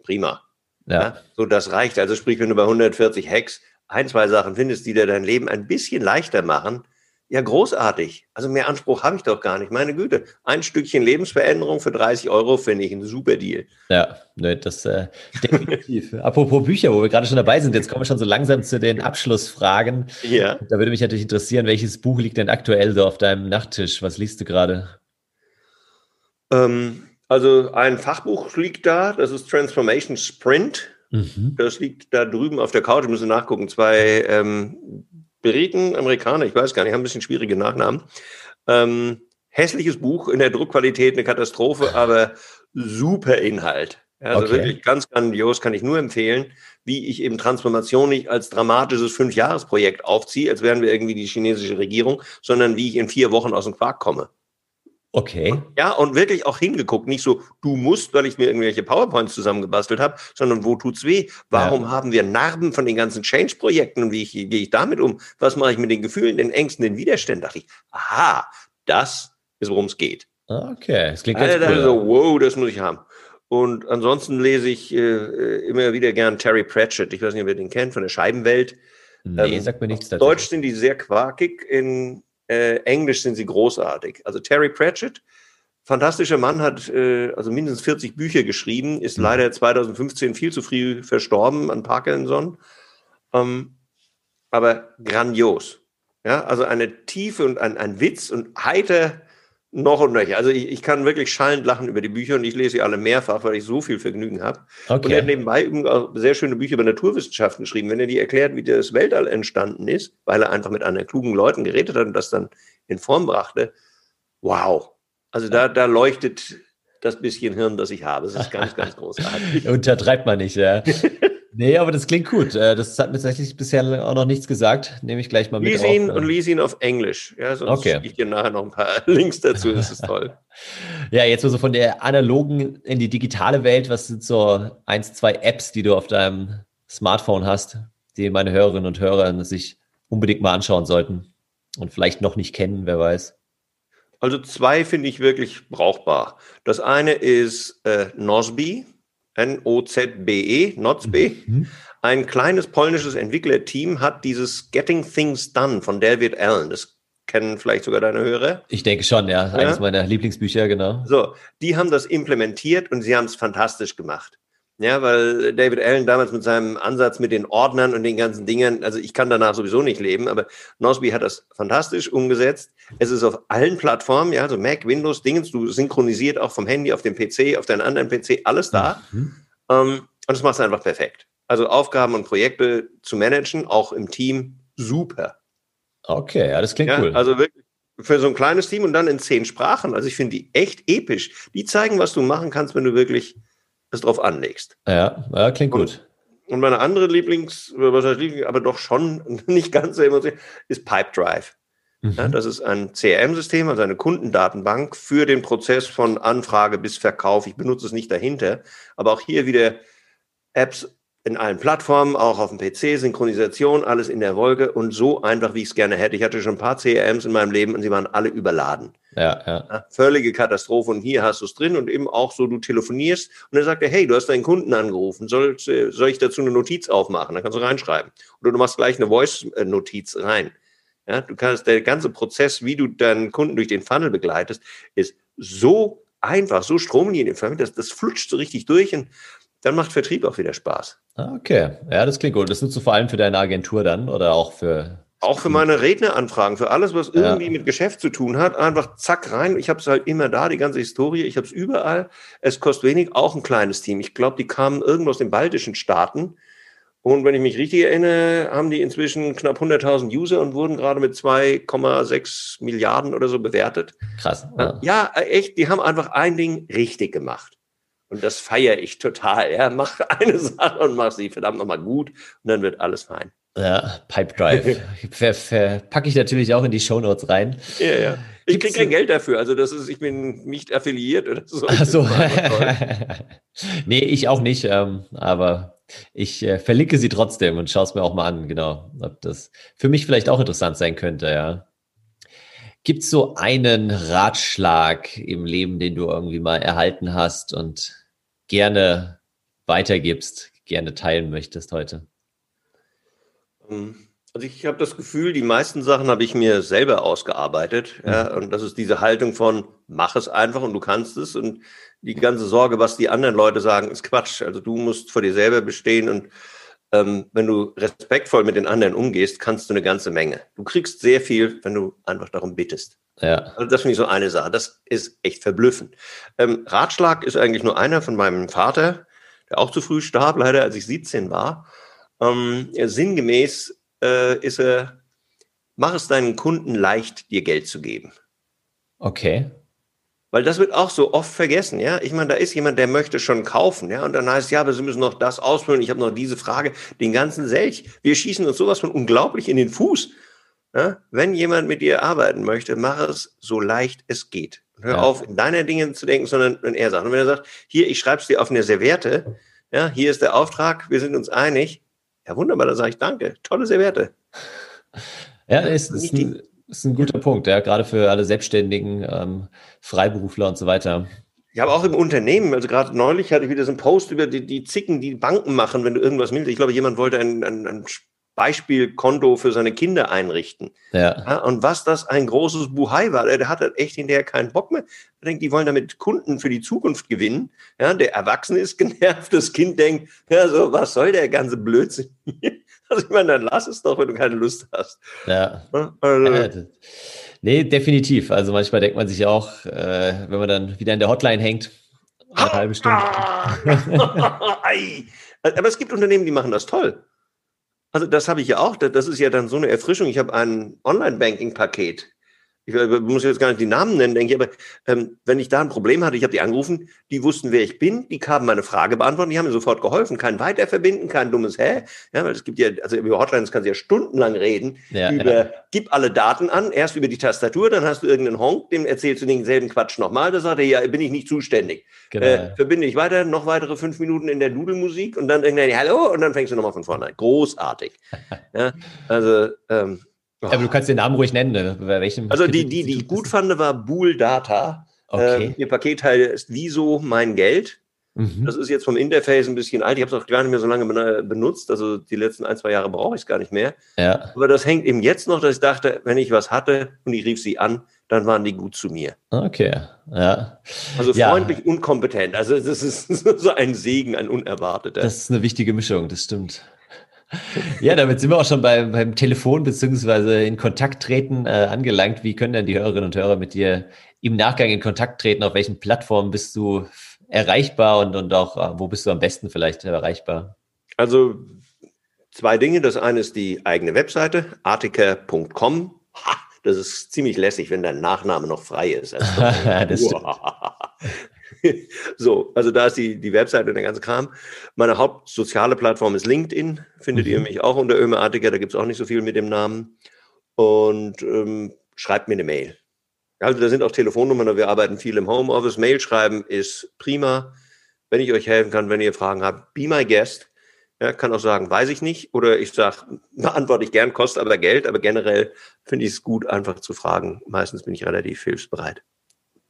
prima. Ja. ja so, das reicht. Also sprich, wenn du bei 140 Hacks ein, zwei Sachen findest, die dir dein Leben ein bisschen leichter machen, Ja, großartig. Also mehr Anspruch habe ich doch gar nicht. Meine Güte, ein Stückchen Lebensveränderung für 30 Euro finde ich ein super Deal. Ja, ne, das äh, definitiv. Apropos Bücher, wo wir gerade schon dabei sind, jetzt kommen wir schon so langsam zu den Abschlussfragen. Ja. Da würde mich natürlich interessieren, welches Buch liegt denn aktuell so auf deinem Nachttisch? Was liest du gerade? Ähm, also ein Fachbuch liegt da, das ist Transformation Sprint. Mhm. Das liegt da drüben auf der Couch, ich muss nachgucken. Zwei ähm, Briten, Amerikaner, ich weiß gar nicht, haben ein bisschen schwierige Nachnamen. Ähm, hässliches Buch in der Druckqualität, eine Katastrophe, aber super Inhalt. Also okay. wirklich ganz grandios, kann ich nur empfehlen, wie ich eben Transformation nicht als dramatisches Fünfjahresprojekt aufziehe, als wären wir irgendwie die chinesische Regierung, sondern wie ich in vier Wochen aus dem Quark komme. Okay. Ja, und wirklich auch hingeguckt. Nicht so, du musst, weil ich mir irgendwelche PowerPoints zusammengebastelt habe, sondern wo tut's weh? Warum ja. haben wir Narben von den ganzen Change-Projekten und wie, gehe ich damit um? Was mache ich mit den Gefühlen, den Ängsten, den Widerständen? Dachte ich, aha, das ist, worum es geht. Okay, das klingt ganz cool. So, wow, das muss ich haben. Und ansonsten lese ich äh, immer wieder gern Terry Pratchett. Ich weiß nicht, ob ihr den kennt, von der Scheibenwelt. Nee, ähm, sagt mir nichts dazu. Deutsch sind die sehr quakig. In äh, Englisch sind sie großartig. Also Terry Pratchett, fantastischer Mann, hat äh, also mindestens 40 Bücher geschrieben, ist mhm. leider 2015 viel zu früh verstorben an Parkinson. Ähm, aber grandios. Ja, also eine Tiefe und ein, ein Witz und heiter noch und nöcher. Also ich, ich kann wirklich schallend lachen über die Bücher und ich lese sie alle mehrfach, weil ich so viel Vergnügen habe. Okay. Und er hat nebenbei auch sehr schöne Bücher über Naturwissenschaften geschrieben. Wenn er die erklärt, wie das Weltall entstanden ist, weil er einfach mit anderen klugen Leuten geredet hat und das dann in Form brachte, wow. Also da, da leuchtet das bisschen Hirn, das ich habe. Das ist ganz, ganz großartig. Untertreibt man nicht, ja. Nee, aber das klingt gut. Äh, das hat mir tatsächlich bisher auch noch nichts gesagt. Nehme ich gleich mal mit. Lies ihn auf. und lies ihn auf Englisch. Ja, sonst okay. ich dir nachher noch ein paar Links dazu. Das ist toll. ja, jetzt so von der analogen in die digitale Welt. Was sind so eins, zwei Apps, die du auf deinem Smartphone hast, die meine Hörerinnen und Hörer sich unbedingt mal anschauen sollten und vielleicht noch nicht kennen, wer weiß? Also zwei finde ich wirklich brauchbar. Das eine ist äh, Nosby. N-O-Z-B-E, Nozbe. Mhm. Ein kleines polnisches Entwicklerteam hat dieses Getting Things Done von David Allen. Das kennen vielleicht sogar deine Hörer. Ich denke schon, ja. Eines ja? meiner Lieblingsbücher, genau. So, die haben das implementiert und sie haben es fantastisch gemacht. Ja, weil David Allen damals mit seinem Ansatz mit den Ordnern und den ganzen Dingen, also ich kann danach sowieso nicht leben, aber Nosby hat das fantastisch umgesetzt. Es ist auf allen Plattformen, ja, also Mac, Windows, Dingens, du synchronisiert auch vom Handy auf dem PC, auf deinen anderen PC, alles da. Mhm. Um, ähm, und das machst du einfach perfekt. Also Aufgaben und Projekte zu managen, auch im Team, super. Okay, ja, das klingt ja, cool. Also wirklich für so ein kleines Team und dann in zehn Sprachen. Also ich finde die echt episch. Die zeigen, was du machen kannst, wenn du wirklich es drauf anlegst. Ja, ja klingt gut. Und meine andere Lieblings, was heißt Lieblings, aber doch schon nicht ganz so emotional, ist Pipedrive. Mhm. Ja, das ist ein CRM-System, also eine Kundendatenbank für den Prozess von Anfrage bis Verkauf. Ich benutze es nicht dahinter, aber auch hier wieder Apps in allen Plattformen, auch auf dem PC, Synchronisation, alles in der Wolke und so einfach, wie ich es gerne hätte. Ich hatte schon ein paar CRMs in meinem Leben und sie waren alle überladen. Ja, ja. völlige Katastrophe und hier hast du es drin und eben auch so, du telefonierst und dann sagt er, hey, du hast deinen Kunden angerufen, soll, soll ich dazu eine Notiz aufmachen? Dann kannst du reinschreiben. Oder du machst gleich eine Voice-Notiz rein. Ja, du kannst, der ganze Prozess, wie du deinen Kunden durch den Funnel begleitest, ist so einfach, so stromlinienförmig, das, das flutscht so richtig durch und dann macht Vertrieb auch wieder Spaß. Ah, okay, ja, das klingt gut. Das nutzt du vor allem für deine Agentur dann oder auch für. Auch für meine Redneranfragen, für alles, was irgendwie ja. mit Geschäft zu tun hat, einfach zack rein. Ich habe es halt immer da, die ganze Historie. Ich habe es überall. Es kostet wenig, auch ein kleines Team. Ich glaube, die kamen irgendwo aus den baltischen Staaten. Und wenn ich mich richtig erinnere, haben die inzwischen knapp 100.000 User und wurden gerade mit 2,6 Milliarden oder so bewertet. Krass. Ja. ja, echt, die haben einfach ein Ding richtig gemacht. Und das feiere ich total. Ja, mach eine Sache und mach sie verdammt nochmal gut und dann wird alles fein. Ja, Pipe Drive. ver, ver, packe ich natürlich auch in die Show Notes rein. Ja, ja. Ich kriege kein Geld dafür, also das ist, ich bin nicht affiliiert oder so. Ach so. nee, ich auch nicht, ähm, aber ich äh, verlinke sie trotzdem und schaue es mir auch mal an, genau, ob das für mich vielleicht auch interessant sein könnte, ja. Gibt es so einen Ratschlag im Leben, den du irgendwie mal erhalten hast und gerne weitergibst, gerne teilen möchtest heute? Ähm, Also ich habe das Gefühl, die meisten Sachen habe ich mir selber ausgearbeitet. Mhm. Ja, und das ist diese Haltung von, mach es einfach und du kannst es. Und die ganze Sorge, was die anderen Leute sagen, ist Quatsch. Also du musst vor dir selber bestehen und ähm, wenn du respektvoll mit den anderen umgehst, kannst du eine ganze Menge. Du kriegst sehr viel, wenn du einfach darum bittest. Ja. Also das finde ich so eine Sache. Das ist echt verblüffend. Ähm, Ratschlag ist eigentlich nur einer von meinem Vater, der auch zu früh starb, leider als ich 17 war. Ähm, sinngemäß äh, ist er, mach es deinen Kunden leicht, dir Geld zu geben. Okay. Weil das wird auch so oft vergessen, ja. Ich meine, da ist jemand, der möchte schon kaufen, ja. Und dann heißt es, ja, aber Sie müssen noch das ausfüllen. Ich habe noch diese Frage, den ganzen Selch. Wir schießen uns sowas von unglaublich in den Fuß. Ja? Wenn jemand mit dir arbeiten möchte, mach es so leicht es geht. Hör ja. auf, in deine Dinge zu denken, sondern wenn er sagt. Und wenn er sagt, hier, ich schreibe es dir auf eine Serviette, ja, hier ist der Auftrag, wir sind uns einig. Ja, wunderbar, da sage ich danke. Tolle Serviette. Ja, ist, ist, ein, ist ein guter Punkt, ja, gerade für alle Selbstständigen, ähm, Freiberufler und so weiter. Ja, aber auch im Unternehmen. Also gerade neulich hatte ich wieder so einen Post über die, die Zicken, die Banken machen, wenn du irgendwas willst. Ich glaube, jemand wollte ein, ein, ein Beispielkonto für seine Kinder einrichten. Ja. ja. Und was das ein großes Buhai war, der hatte echt hinterher keinen Bock mehr. Er denkt, die wollen damit Kunden für die Zukunft gewinnen. Ja, der Erwachsene ist genervt, das Kind denkt, ja, so, was soll der ganze Blödsinn hier? Also ich meine, dann lass es doch, wenn du keine Lust hast. Ja. Also, nee, definitiv. Also manchmal denkt man sich auch, äh, wenn man dann wieder in der Hotline hängt, eine halbe Stunde. Aber es gibt Unternehmen, die machen das toll. Also das habe ich ja auch. Das ist ja dann so eine Erfrischung. Ich habe ein Online-Banking-Paket ich muss jetzt gar nicht die Namen nennen, denke ich, aber ähm, wenn ich da ein Problem hatte, ich habe die angerufen, die wussten, wer ich bin, die haben meine Frage beantwortet, die haben mir sofort geholfen, kein Weiterverbinden, kein dummes Hä, ja, weil es gibt ja, also über Hotlines kannst du ja stundenlang reden, ja, über, ja. gib alle Daten an, erst über die Tastatur, dann hast du irgendeinen Honk, dem erzählst du denselben Quatsch nochmal, da sagt er, ja, bin ich nicht zuständig. Genau. Äh, verbinde ich weiter, noch weitere fünf Minuten in der Dudelmusik und dann irgendwann, hallo, und dann fängst du nochmal von vorne an. Großartig. ja, also, ähm, aber du kannst den Namen ruhig nennen. Ne? Bei welchem also die, die, die ich gut fand, war Bool Data. Okay. Ähm, ihr Paketteil ist Wieso mein Geld. Mhm. Das ist jetzt vom Interface ein bisschen alt. Ich habe es auch gar nicht mehr so lange benutzt. Also die letzten ein, zwei Jahre brauche ich es gar nicht mehr. Ja. Aber das hängt eben jetzt noch, dass ich dachte, wenn ich was hatte und ich rief sie an, dann waren die gut zu mir. Okay, ja. Also freundlich ja. und kompetent. Also das ist so ein Segen, ein unerwarteter. Das ist eine wichtige Mischung, das stimmt. Ja, damit sind wir auch schon beim, beim Telefon beziehungsweise in Kontakt treten äh, angelangt. Wie können denn die Hörerinnen und Hörer mit dir im Nachgang in Kontakt treten? Auf welchen Plattformen bist du erreichbar und, und auch äh, wo bist du am besten vielleicht erreichbar? Also zwei Dinge. Das eine ist die eigene Webseite, artiker.com. Das ist ziemlich lässig, wenn dein Nachname noch frei ist. Also, so, also da ist die, die Webseite und der ganze Kram. Meine hauptsoziale Plattform ist LinkedIn. Findet mhm. ihr mich auch unter Ömer Artiger, da gibt es auch nicht so viel mit dem Namen. Und ähm, schreibt mir eine Mail. Also da sind auch Telefonnummern, wir arbeiten viel im Homeoffice. Mail schreiben ist prima. Wenn ich euch helfen kann, wenn ihr Fragen habt, be my guest. Ja, kann auch sagen, weiß ich nicht. Oder ich sage, beantworte ich gern, kostet aber Geld. Aber generell finde ich es gut, einfach zu fragen. Meistens bin ich relativ hilfsbereit.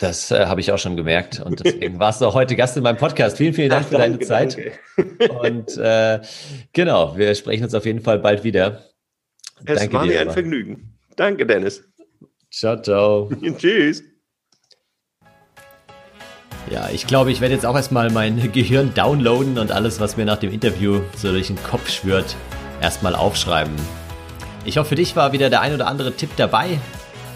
Das äh, habe ich auch schon gemerkt und deswegen warst du auch heute Gast in meinem Podcast. Vielen, vielen Dank Ach, für deine danke, Zeit. Danke. Und äh, genau, wir sprechen uns auf jeden Fall bald wieder. Es danke war mir ein Vergnügen. Danke, Dennis. Ciao, ciao. Tschüss. Ja, ich glaube, ich werde jetzt auch erstmal mein Gehirn downloaden und alles, was mir nach dem Interview so durch den Kopf schwirrt, erstmal aufschreiben. Ich hoffe, für dich war wieder der ein oder andere Tipp dabei.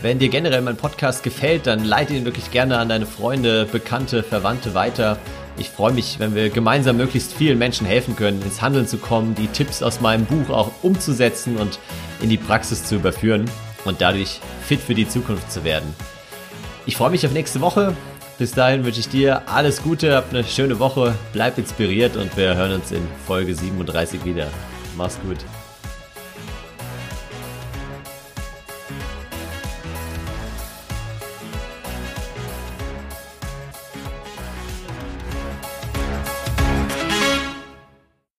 Wenn dir generell mein Podcast gefällt, dann leite ihn wirklich gerne an deine Freunde, Bekannte, Verwandte weiter. Ich freue mich, wenn wir gemeinsam möglichst vielen Menschen helfen können, ins Handeln zu kommen, die Tipps aus meinem Buch auch umzusetzen und in die Praxis zu überführen und dadurch fit für die Zukunft zu werden. Ich freue mich auf nächste Woche. Bis dahin wünsche ich dir alles Gute, hab eine schöne Woche, bleib inspiriert und wir hören uns in Folge 37 wieder. Mach's gut.